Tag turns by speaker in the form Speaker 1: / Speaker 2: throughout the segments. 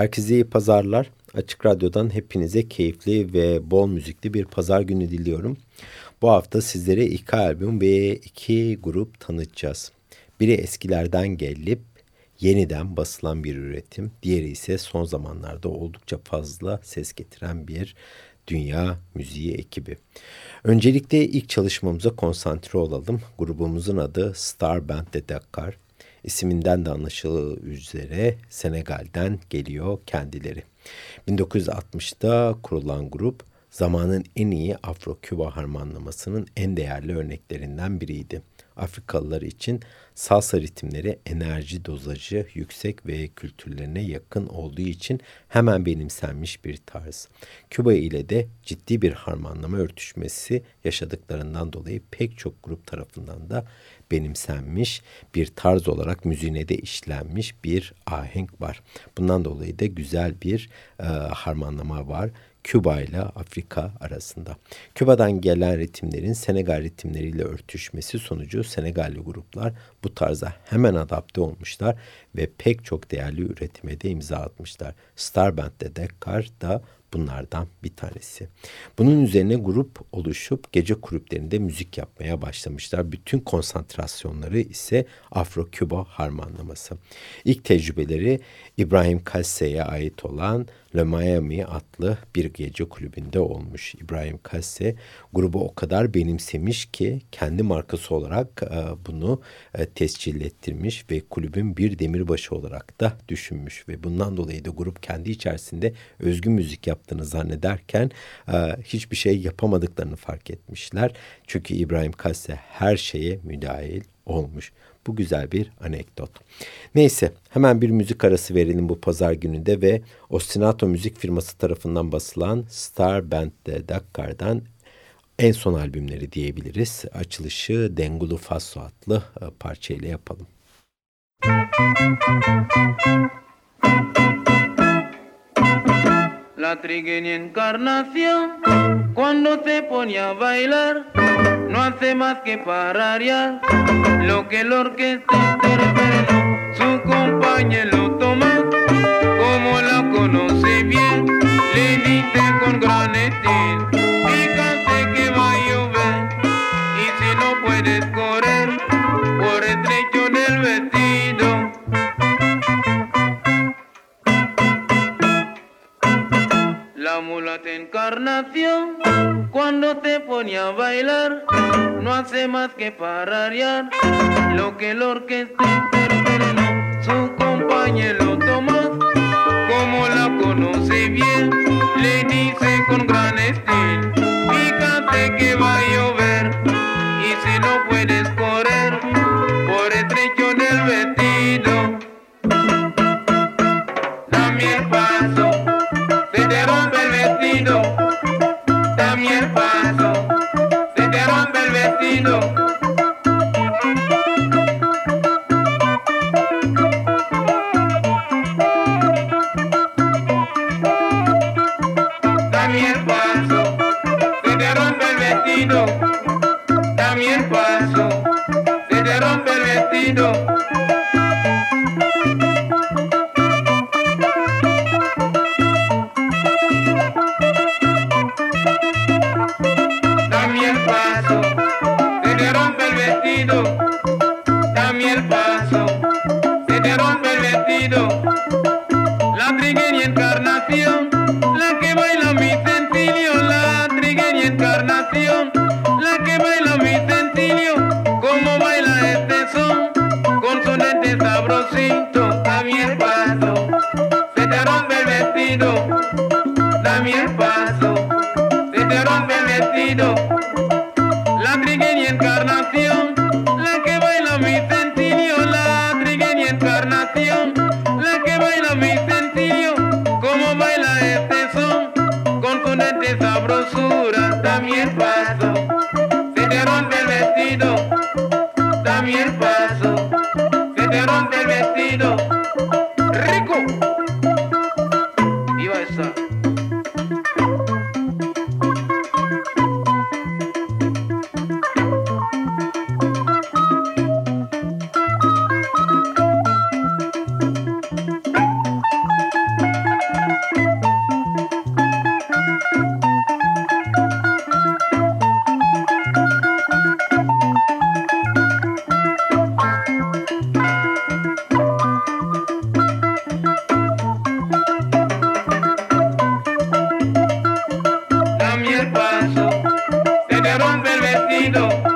Speaker 1: Herkese iyi pazarlar. Açık Radyo'dan hepinize keyifli ve bol müzikli bir pazar günü diliyorum. Bu hafta sizlere iki albüm ve iki grup tanıtacağız. Biri eskilerden gelip yeniden basılan bir üretim. Diğeri ise son zamanlarda oldukça fazla ses getiren bir dünya müziği ekibi. Öncelikle ilk çalışmamıza konsantre olalım. Grubumuzun adı Star Band de Dakar. İsiminden de anlaşıldığı üzere Senegal'den geliyor kendileri. 1960'da kurulan grup zamanın en iyi Afro-Küba harmanlamasının en değerli örneklerinden biriydi. Afrikalılar için salsa ritimleri enerji dozajı yüksek ve kültürlerine yakın olduğu için hemen benimsenmiş bir tarz. Küba ile de ciddi bir harmanlama örtüşmesi yaşadıklarından dolayı pek çok grup tarafından da benimsenmiş bir tarz olarak müziğine de işlenmiş bir ahenk var. Bundan dolayı da güzel bir e, harmanlama var. Küba ile Afrika arasında. Küba'dan gelen ritimlerin Senegal ritimleriyle örtüşmesi sonucu Senegalli gruplar bu tarza hemen adapte olmuşlar ve pek çok değerli üretime de imza atmışlar. Starband de Dakar da bunlardan bir tanesi. Bunun üzerine grup oluşup gece kulüplerinde müzik yapmaya başlamışlar. Bütün konsantrasyonları ise Afro-Küba harmanlaması. İlk tecrübeleri İbrahim Kasse'ye ait olan Le Miami adlı bir gece kulübünde olmuş. İbrahim Kasse grubu o kadar benimsemiş ki kendi markası olarak e, bunu e, tescil ettirmiş ve kulübün bir demirbaşı olarak da düşünmüş ve bundan dolayı da grup kendi içerisinde özgün müzik yaptığını zannederken e, hiçbir şey yapamadıklarını fark etmişler. Çünkü İbrahim Kasse her şeye müdahil olmuş. Bu güzel bir anekdot. Neyse hemen bir müzik arası verelim bu pazar gününde ve Ostinato müzik firması tarafından basılan Star Band de Dakar'dan en son albümleri diyebiliriz. Açılışı Dengulu Faso adlı e, parçayla yapalım.
Speaker 2: La trigueña encarnación cuando se ponía a bailar no hace más que pararear lo que el orquesta interpretó. Su compañero mulata encarnación cuando te ponía a bailar, no hace más que pararear lo que el orquesta interpretó. Su compañero Tomás, como la conoce bien, le dice con gran estilo, fíjate que va vecino.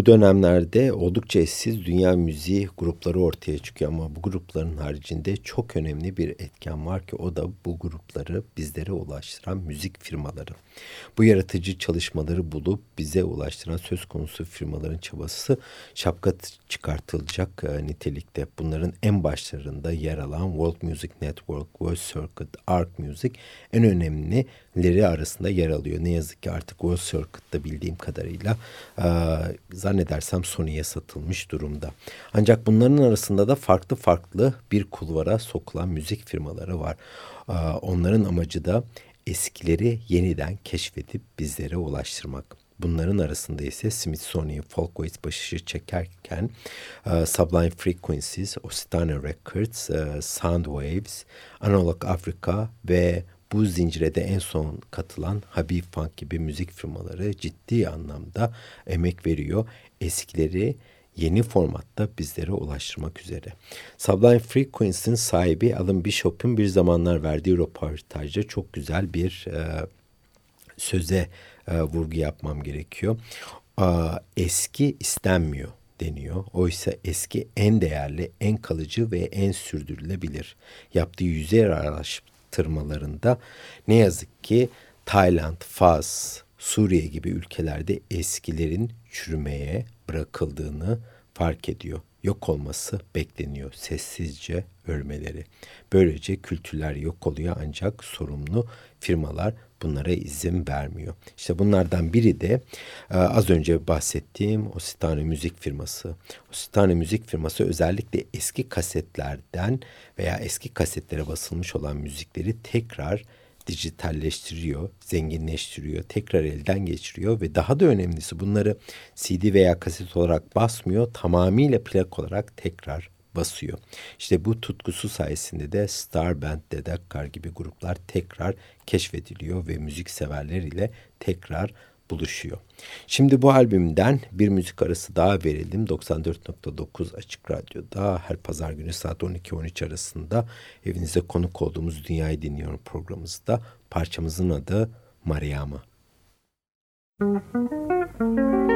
Speaker 1: Bu dönemlerde oldukça eşsiz dünya müziği grupları ortaya çıkıyor ama bu grupların haricinde çok önemli bir etken var ki o da bu grupları bizlere ulaştıran müzik firmaları. Bu yaratıcı çalışmaları bulup bize ulaştıran söz konusu firmaların çabası şapka çıkartılacak e, nitelikte. Bunların en başlarında yer alan World Music Network, World Circuit, Arc Music en önemlileri arasında yer alıyor. Ne yazık ki artık World Circuit'ta bildiğim kadarıyla e, zannedersem Sony'ye satılmış durumda. Ancak bunların arasında da farklı farklı bir kulvara sokulan müzik firmaları var. E, onların amacı da eskileri yeniden keşfedip bizlere ulaştırmak. Bunların arasında ise Smithsonian Folkways başı çekerken uh, Sublime Frequencies, Occitane Records, uh, Soundwaves, Analog Africa ve bu zincire de en son katılan Habib Funk gibi müzik firmaları ciddi anlamda emek veriyor. Eskileri yeni formatta bizlere ulaştırmak üzere. Sublime Frequency'nin sahibi Alan Bishop'un bir zamanlar verdiği röportajda çok güzel bir e, söze e, vurgu yapmam gerekiyor. Eski istenmiyor deniyor. Oysa eski en değerli, en kalıcı ve en sürdürülebilir. Yaptığı yüzey araştırmalarında ne yazık ki Tayland, Fas, Suriye gibi ülkelerde eskilerin çürümeye bırakıldığını fark ediyor. Yok olması bekleniyor sessizce ölmeleri. Böylece kültürler yok oluyor ancak sorumlu firmalar bunlara izin vermiyor. İşte bunlardan biri de e, az önce bahsettiğim Ositane Müzik firması. Ositane Müzik firması özellikle eski kasetlerden veya eski kasetlere basılmış olan müzikleri tekrar dijitalleştiriyor, zenginleştiriyor, tekrar elden geçiriyor ve daha da önemlisi bunları CD veya kaset olarak basmıyor, tamamıyla plak olarak tekrar basıyor. İşte bu tutkusu sayesinde de Star Band, Dedakkar gibi gruplar tekrar keşfediliyor ve müzik severler ile tekrar buluşuyor. Şimdi bu albümden bir müzik arası daha verelim. 94.9 Açık Radyo'da her pazar günü saat 12-13 arasında evinize konuk olduğumuz Dünyayı Dinliyorum programımızda parçamızın adı Mariama. Müzik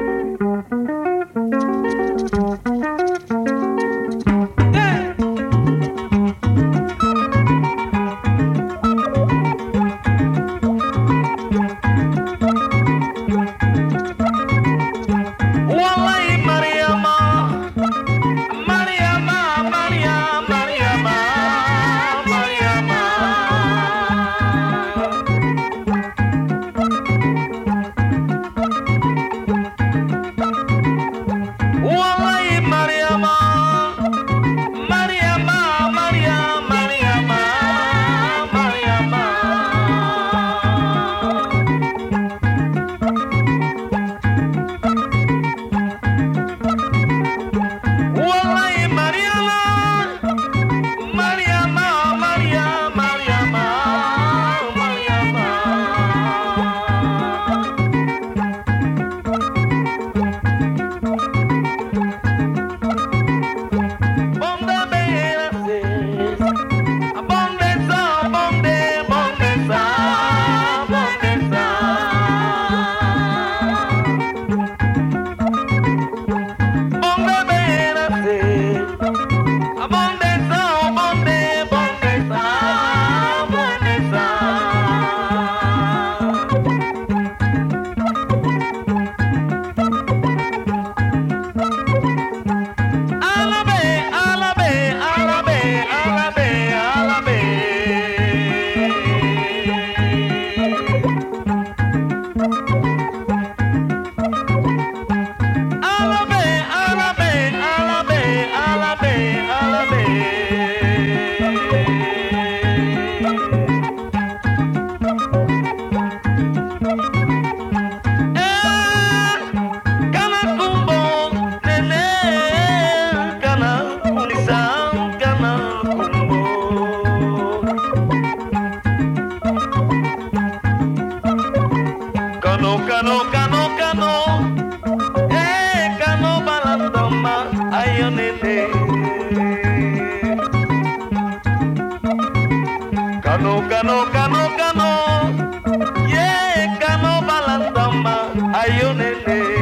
Speaker 1: Ay, un nene.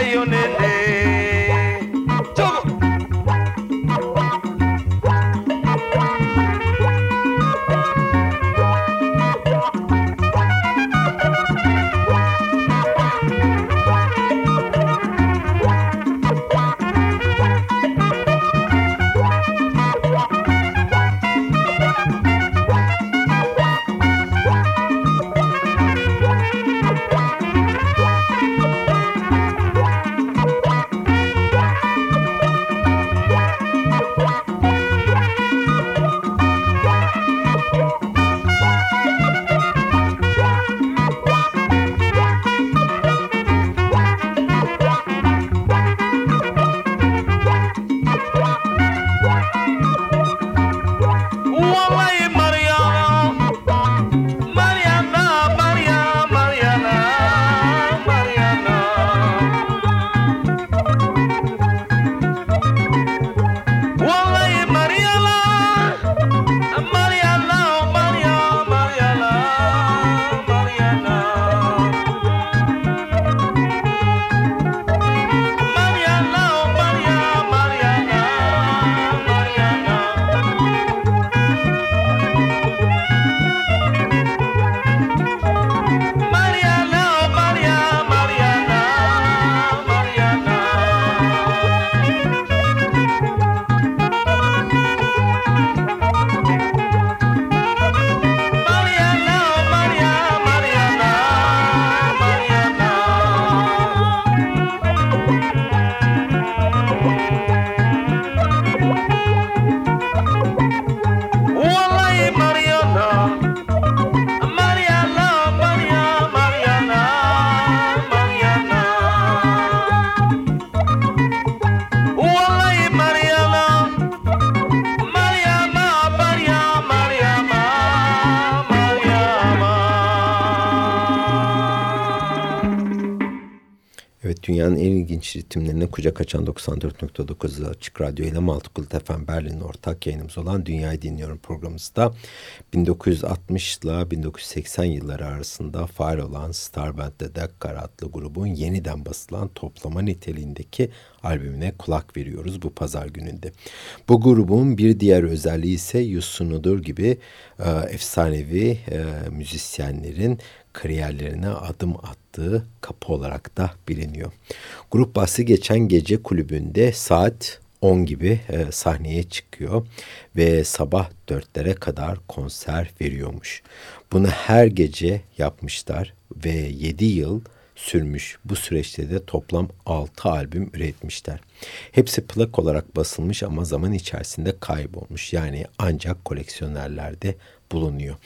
Speaker 3: Dünyanın en ilginç ritimlerine kucak açan 94.9 Açık Radyo ile Maltıkult FM Berlin ortak yayınımız olan Dünyayı Dinliyorum programımızda 1960 ile 1980 yılları arasında faal olan Starband Dedekkar adlı grubun yeniden basılan toplama niteliğindeki albümüne kulak veriyoruz bu pazar gününde. Bu grubun bir diğer özelliği ise Yusunudur gibi e, efsanevi e, müzisyenlerin kariyerlerine adım attığı kapı olarak da biliniyor. Grup bası geçen gece kulübünde saat 10 gibi e, sahneye çıkıyor ve sabah 4'lere kadar konser veriyormuş. Bunu her gece yapmışlar ve 7 yıl
Speaker 1: sürmüş. Bu süreçte de toplam 6 albüm üretmişler. Hepsi plak olarak basılmış ama zaman içerisinde kaybolmuş. Yani ancak koleksiyonerlerde bulunuyor.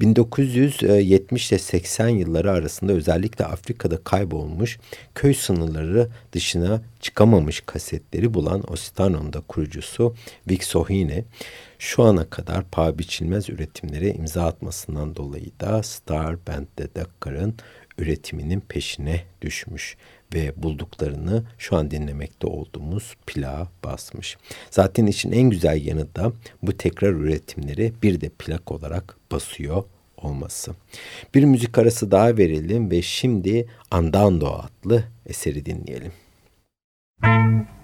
Speaker 1: 1970 ile 80 yılları arasında özellikle Afrika'da kaybolmuş köy sınırları dışına çıkamamış kasetleri bulan Ositano'nun da kurucusu Vic Sohine şu ana kadar paha biçilmez üretimlere imza atmasından dolayı da Star Band'de Dakar'ın üretiminin peşine düşmüş ve bulduklarını şu an dinlemekte olduğumuz plağa basmış. Zaten için en güzel yanı da bu tekrar üretimleri bir de plak olarak basıyor olması. Bir müzik arası daha verelim ve şimdi Andando adlı eseri dinleyelim. Müzik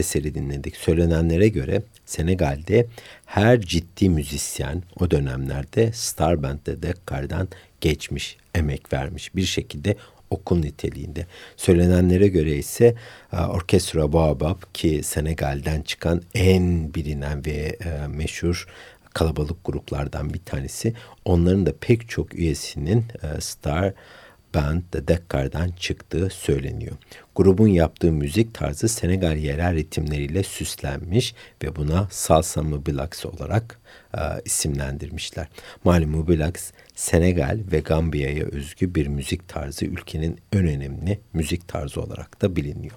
Speaker 1: eseri dinledik. Söylenenlere göre Senegal'de her ciddi müzisyen o dönemlerde Star Band'de Dakar'dan geçmiş, emek vermiş. Bir şekilde okul niteliğinde. Söylenenlere göre ise e, Orkestra Baobab ki Senegal'den çıkan en bilinen ve e, meşhur kalabalık gruplardan bir tanesi. Onların da pek çok üyesinin e, Star Band The Dakar'dan çıktığı söyleniyor. Grubun yaptığı müzik tarzı Senegal yerel ritimleriyle süslenmiş ve buna salsa mubilax olarak e, isimlendirmişler. Malum mubilax Senegal ve Gambiya'ya özgü bir müzik tarzı ülkenin en önemli müzik tarzı olarak da biliniyor.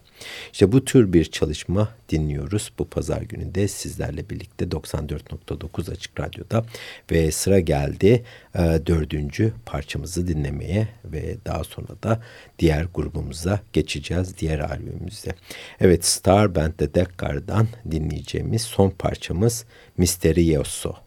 Speaker 1: İşte bu tür bir çalışma dinliyoruz bu pazar gününde sizlerle birlikte 94.9 Açık Radyo'da ve sıra geldi e, dördüncü parçamızı dinlemeye ve daha sonra da diğer grubumuza geçeceğiz diğer albümümüzde. Evet Star Band'de Dekkar'dan dinleyeceğimiz son parçamız Misterioso.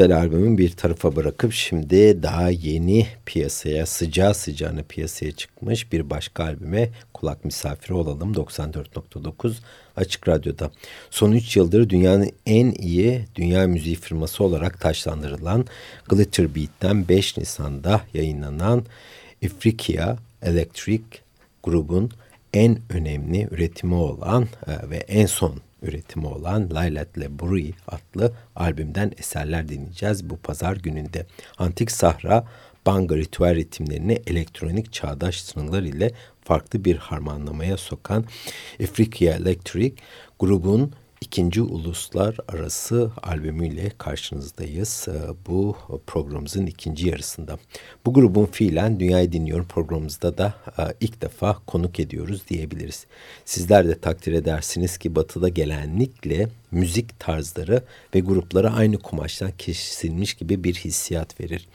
Speaker 1: Güzel albümün bir tarafa bırakıp şimdi daha yeni piyasaya sıcağı sıcağına piyasaya çıkmış bir başka albüme kulak misafiri olalım 94.9 Açık Radyo'da. Son 3 yıldır dünyanın en iyi dünya müziği firması olarak taşlandırılan Glitter Beat'ten 5 Nisan'da yayınlanan Ifriqiya Electric grubun en önemli üretimi olan e, ve en son üretimi olan Laylat Le Brui adlı albümden eserler dinleyeceğiz bu pazar gününde. Antik Sahra, banga ritüel ritimlerini elektronik çağdaş sınırlar ile farklı bir harmanlamaya sokan Afrika Electric grubun ikinci uluslararası albümüyle karşınızdayız. Ee, bu programımızın ikinci yarısında. Bu grubun fiilen Dünyayı Dinliyorum programımızda da e, ilk defa konuk ediyoruz diyebiliriz. Sizler de takdir edersiniz ki batıda gelenlikle müzik tarzları ve grupları aynı kumaştan kesilmiş gibi bir hissiyat verir.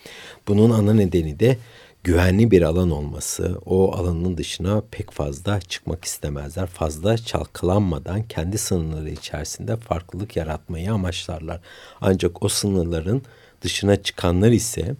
Speaker 1: Bunun ana nedeni de güvenli bir alan olması, o alanın dışına pek fazla çıkmak istemezler. Fazla çalkalanmadan kendi sınırları içerisinde farklılık yaratmayı amaçlarlar. Ancak o sınırların dışına çıkanlar ise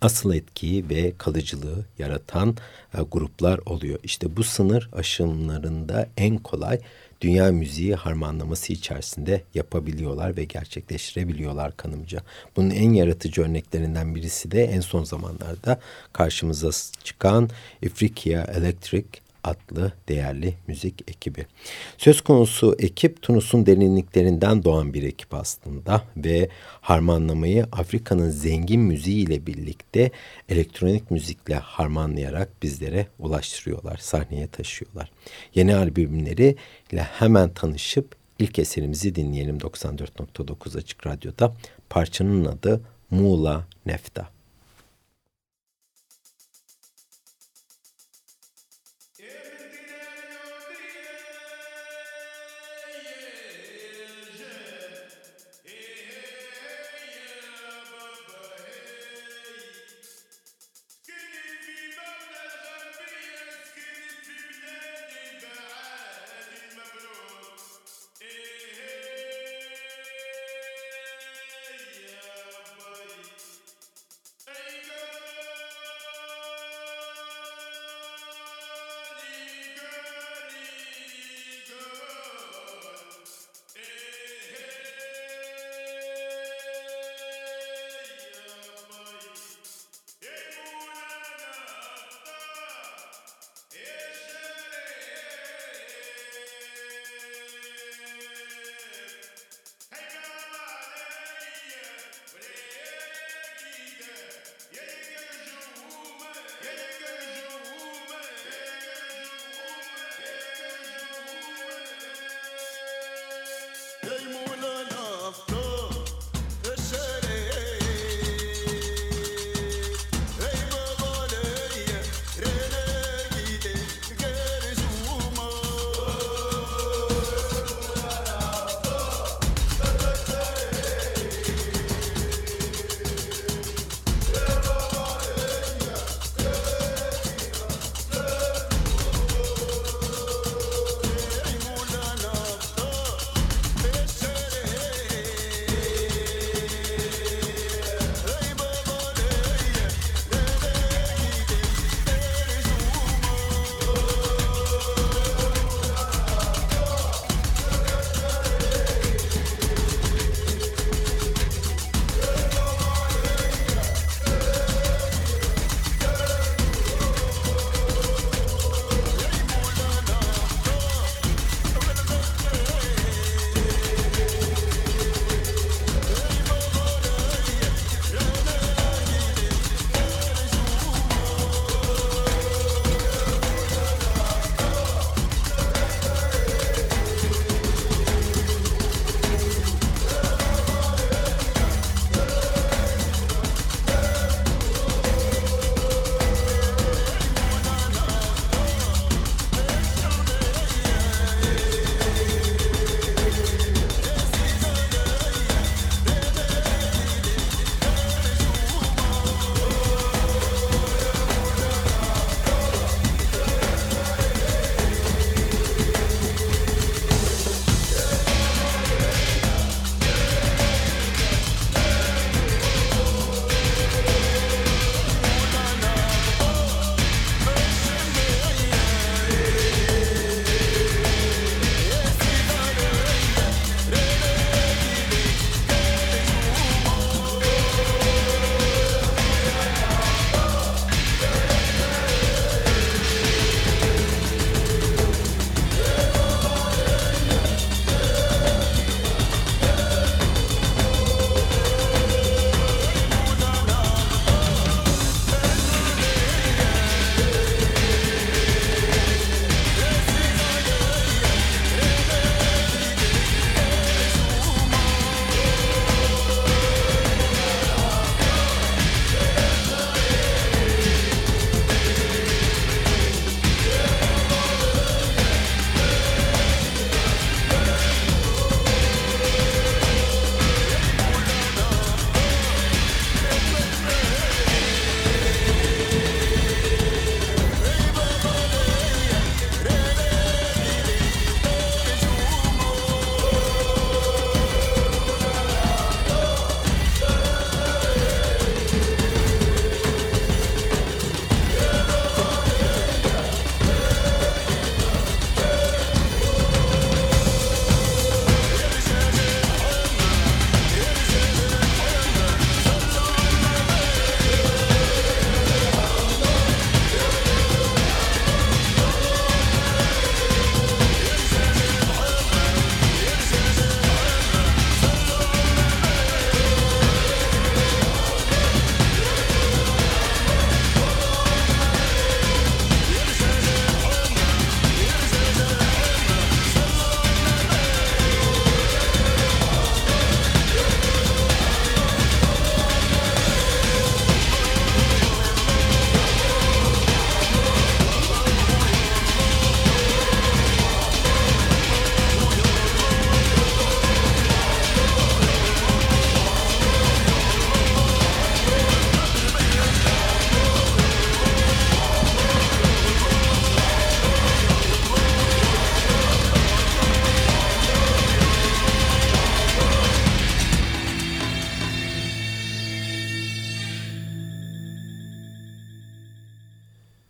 Speaker 1: asıl etkiyi ve kalıcılığı yaratan e, gruplar oluyor. İşte bu sınır aşımlarında en kolay dünya müziği harmanlaması içerisinde yapabiliyorlar ve gerçekleştirebiliyorlar kanımca. Bunun en yaratıcı örneklerinden birisi de en son zamanlarda karşımıza çıkan Ifriqiya Electric adlı değerli müzik ekibi. Söz konusu ekip Tunus'un derinliklerinden doğan bir ekip aslında ve harmanlamayı Afrika'nın zengin müziği ile birlikte elektronik müzikle harmanlayarak bizlere ulaştırıyorlar, sahneye taşıyorlar. Yeni albümleri ile hemen tanışıp ilk eserimizi dinleyelim 94.9 Açık Radyo'da. Parçanın adı Muğla Nefta.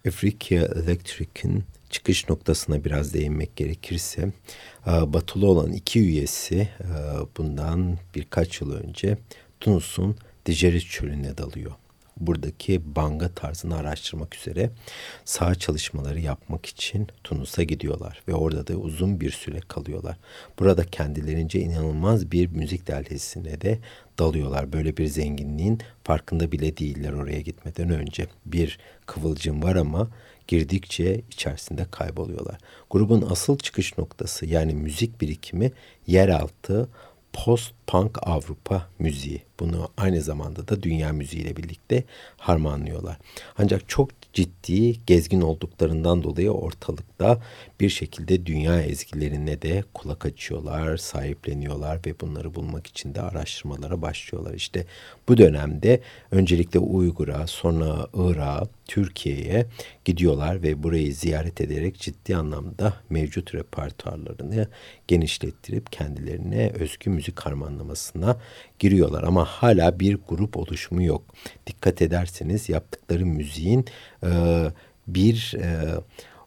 Speaker 1: Africa Electric'in çıkış noktasına biraz değinmek gerekirse e, batılı olan iki üyesi e, bundan birkaç yıl önce Tunus'un Dijerit çölüne dalıyor buradaki banga tarzını araştırmak üzere sağ çalışmaları yapmak için Tunus'a gidiyorlar ve orada da uzun bir süre kalıyorlar. Burada kendilerince inanılmaz bir müzik derlisine de dalıyorlar. Böyle bir zenginliğin farkında bile değiller oraya gitmeden önce. Bir kıvılcım var ama girdikçe içerisinde kayboluyorlar. Grubun asıl çıkış noktası yani müzik birikimi yeraltı post-punk Avrupa müziği. Bunu aynı zamanda da dünya müziğiyle birlikte harmanlıyorlar. Ancak çok ciddi gezgin olduklarından dolayı ortalıkta bir şekilde dünya ezgilerine de kulak açıyorlar, sahipleniyorlar ve bunları bulmak için de araştırmalara başlıyorlar. İşte bu dönemde öncelikle Uygur'a, sonra Irak'a, Türkiye'ye gidiyorlar ve burayı ziyaret ederek ciddi anlamda mevcut repertuarlarını genişlettirip kendilerine özgü müzik harmanlamasına giriyorlar ama hala bir grup oluşumu yok. Dikkat ederseniz yaptıkları müziğin e, bir e,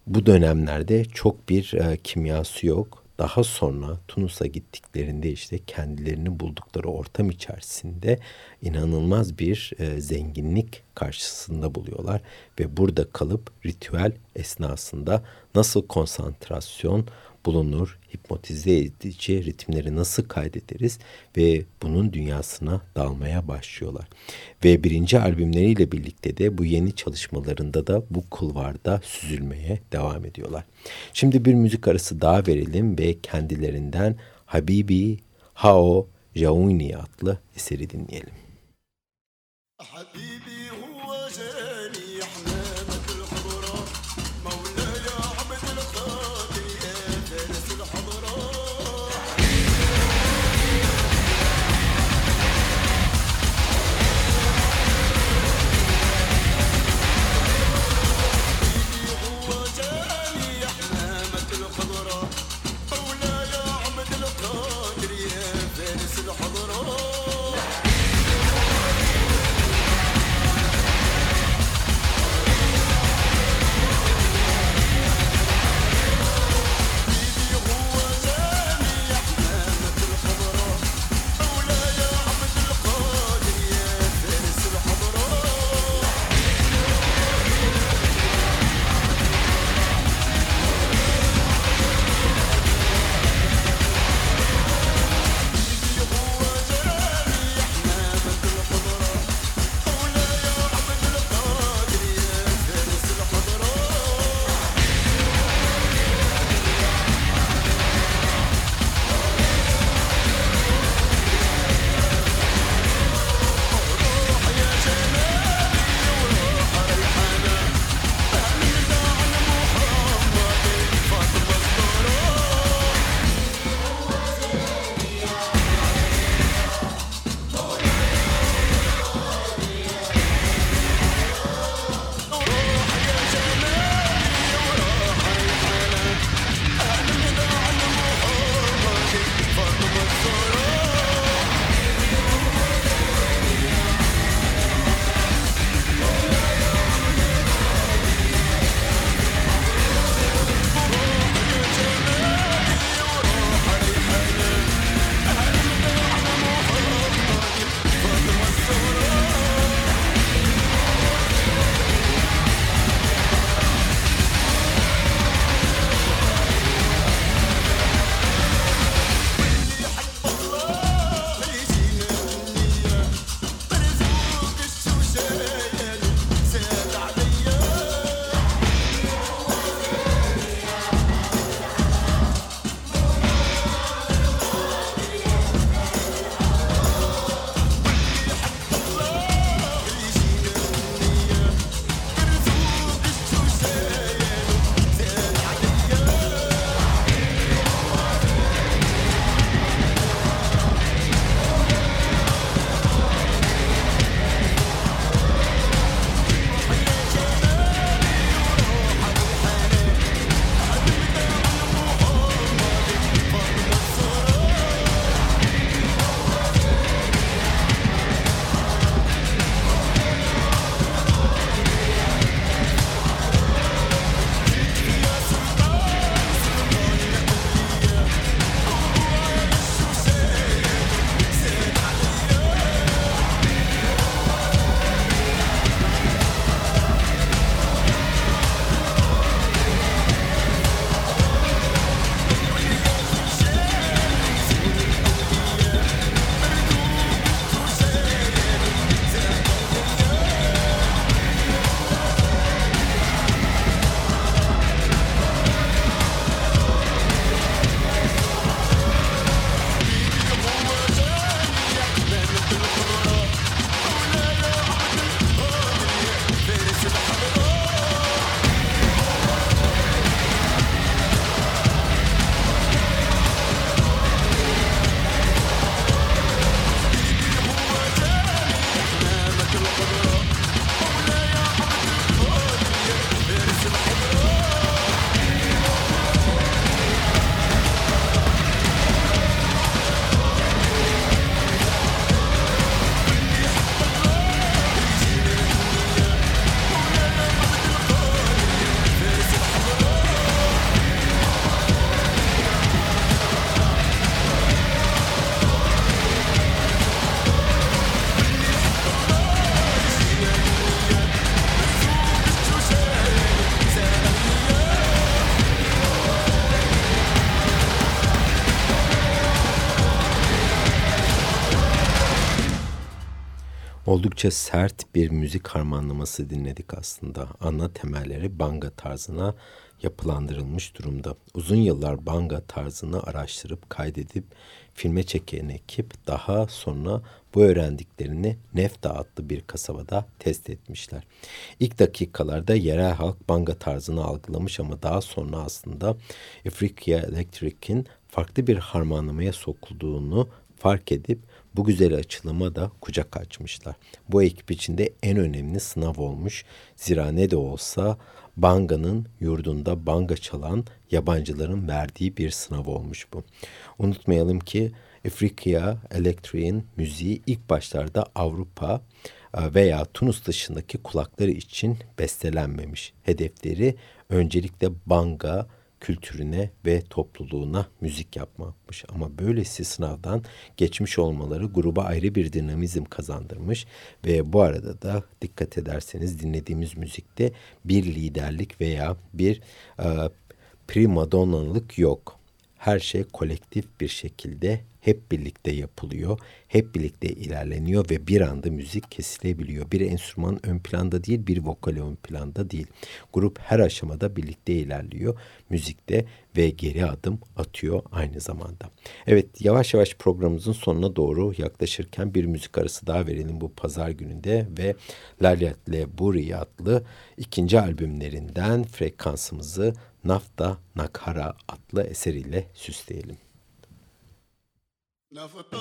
Speaker 1: bu dönemlerde çok bir e, kimyası yok. Daha sonra Tunus'a gittiklerinde işte kendilerini buldukları ortam içerisinde inanılmaz bir e, zenginlik karşısında buluyorlar ve burada kalıp ritüel esnasında nasıl konsantrasyon bulunur, hipnotize edici ritimleri nasıl kaydederiz ve bunun dünyasına dalmaya başlıyorlar. Ve birinci albümleriyle birlikte de bu yeni çalışmalarında da bu kulvarda süzülmeye devam ediyorlar. Şimdi bir müzik arası daha verelim ve kendilerinden Habibi Hao Jauni adlı eseri dinleyelim. Habibi Oldukça sert bir müzik harmanlaması dinledik aslında. Ana temelleri banga tarzına yapılandırılmış durumda. Uzun yıllar banga tarzını araştırıp kaydedip filme çeken ekip daha sonra bu öğrendiklerini Nefta adlı bir kasabada test etmişler. İlk dakikalarda yerel halk banga tarzını algılamış ama daha sonra aslında Afrika Electric'in farklı bir harmanlamaya sokulduğunu fark edip bu güzel açılıma da kucak açmışlar. Bu ekip içinde en önemli sınav olmuş. Zira ne de olsa Banga'nın yurdunda banga çalan yabancıların verdiği bir sınav olmuş bu. Unutmayalım ki Afrika Electric'in müziği ilk başlarda Avrupa e, veya Tunus dışındaki kulakları için bestelenmemiş. Hedefleri öncelikle banga, kültürüne ve topluluğuna müzik yapmakmış. Ama böylesi sınavdan geçmiş olmaları gruba ayrı bir dinamizm kazandırmış ve bu arada da dikkat ederseniz dinlediğimiz müzikte bir liderlik veya bir e, primadonnalık yok. Her şey kolektif bir şekilde hep birlikte yapılıyor, hep birlikte ilerleniyor ve bir anda müzik kesilebiliyor. Bir enstrüman ön planda değil, bir vokal ön planda değil. Grup her aşamada birlikte ilerliyor müzikte ve geri adım atıyor aynı zamanda. Evet yavaş yavaş programımızın sonuna doğru yaklaşırken bir müzik arası daha verelim bu pazar gününde ve Lalyat Le Buri adlı ikinci albümlerinden frekansımızı Nafta Nakara adlı eseriyle süsleyelim. Nafta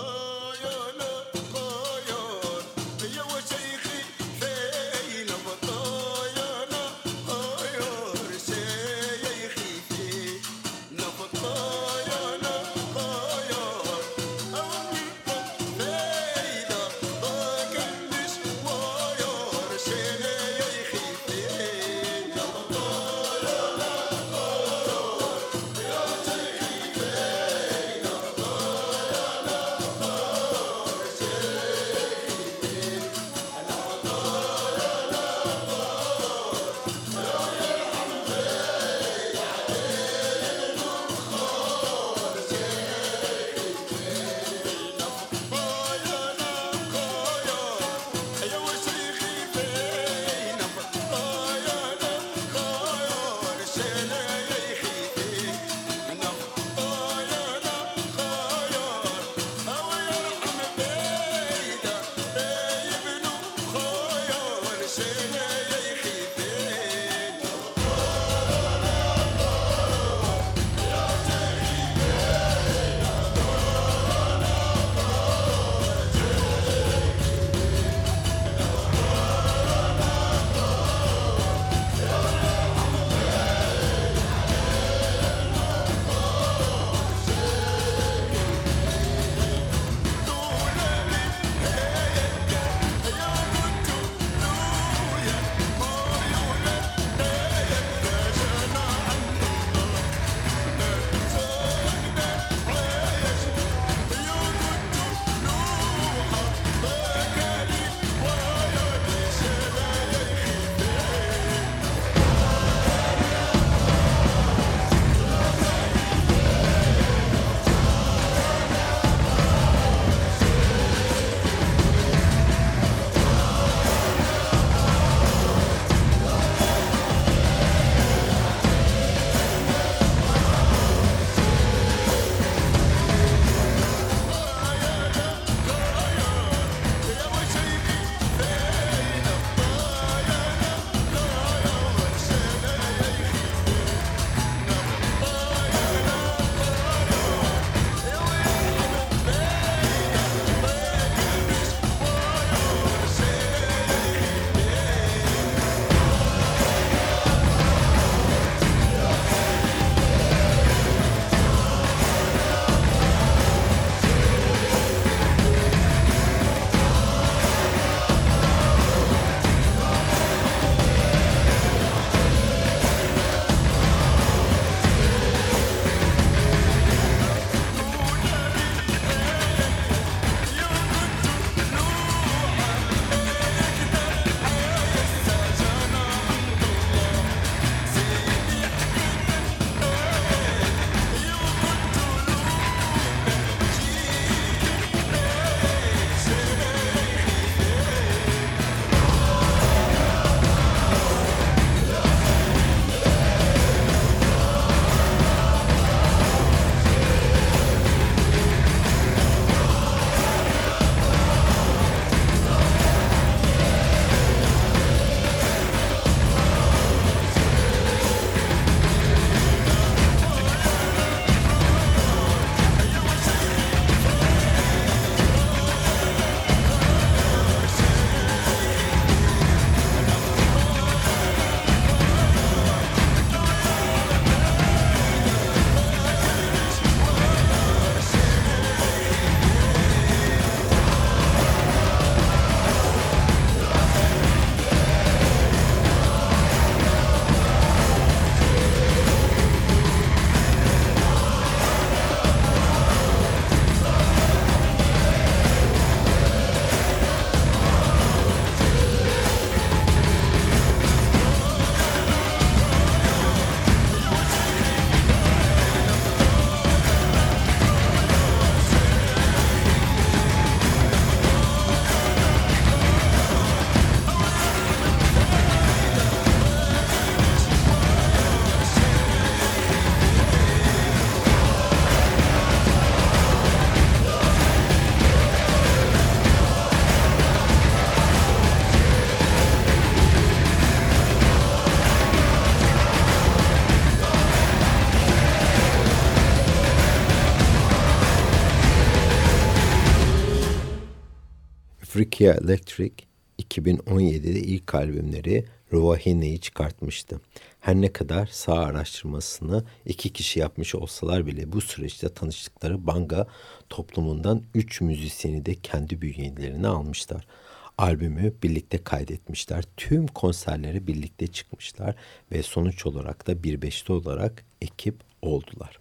Speaker 1: Africa Electric 2017'de ilk albümleri Ruvahine'yi çıkartmıştı. Her ne kadar sağ araştırmasını iki kişi yapmış olsalar bile bu süreçte tanıştıkları Banga toplumundan üç müzisyeni de kendi bünyelerine almışlar. Albümü birlikte kaydetmişler. Tüm konserlere birlikte çıkmışlar ve sonuç olarak da bir beşli olarak ekip oldular.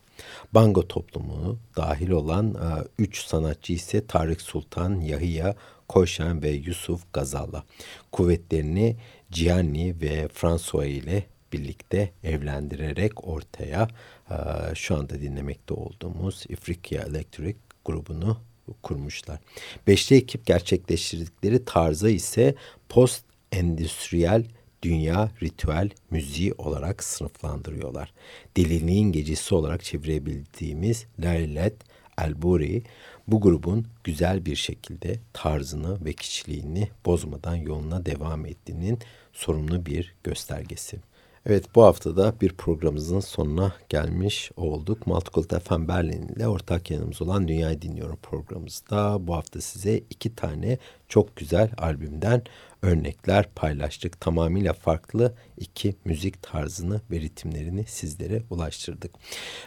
Speaker 1: Bango toplumu dahil olan e, üç sanatçı ise Tarık Sultan, Yahiya, Koşan ve Yusuf Gazala. Kuvvetlerini Gianni ve François ile birlikte evlendirerek ortaya e, şu anda dinlemekte olduğumuz Ifriqiya Electric grubunu kurmuşlar. Beşli ekip gerçekleştirdikleri tarza ise post endüstriyel dünya ritüel müziği olarak sınıflandırıyorlar. Deliliğin gecesi olarak çevirebildiğimiz Lailet Elburi bu grubun güzel bir şekilde tarzını ve kişiliğini bozmadan yoluna devam ettiğinin sorumlu bir göstergesi. Evet bu haftada bir programımızın sonuna gelmiş olduk. Multicult FM Berlin ile ortak yanımız olan Dünyayı Dinliyorum programımızda bu hafta size iki tane çok güzel albümden örnekler paylaştık. Tamamıyla farklı iki müzik tarzını ve ritimlerini sizlere ulaştırdık.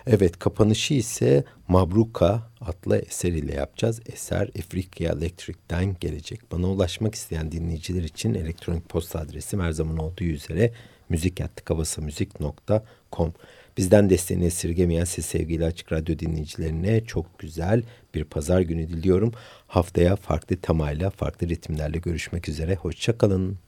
Speaker 1: Evet kapanışı ise Mabruka adlı eser ile yapacağız. Eser Afrika Electric'ten gelecek. Bana ulaşmak isteyen dinleyiciler için elektronik posta adresim her zaman olduğu üzere müzik.kavasamüzik.com Bizden desteğini esirgemeyen siz sevgili Açık Radyo dinleyicilerine çok güzel bir pazar günü diliyorum. Haftaya farklı temayla, farklı ritimlerle görüşmek üzere. Hoşçakalın.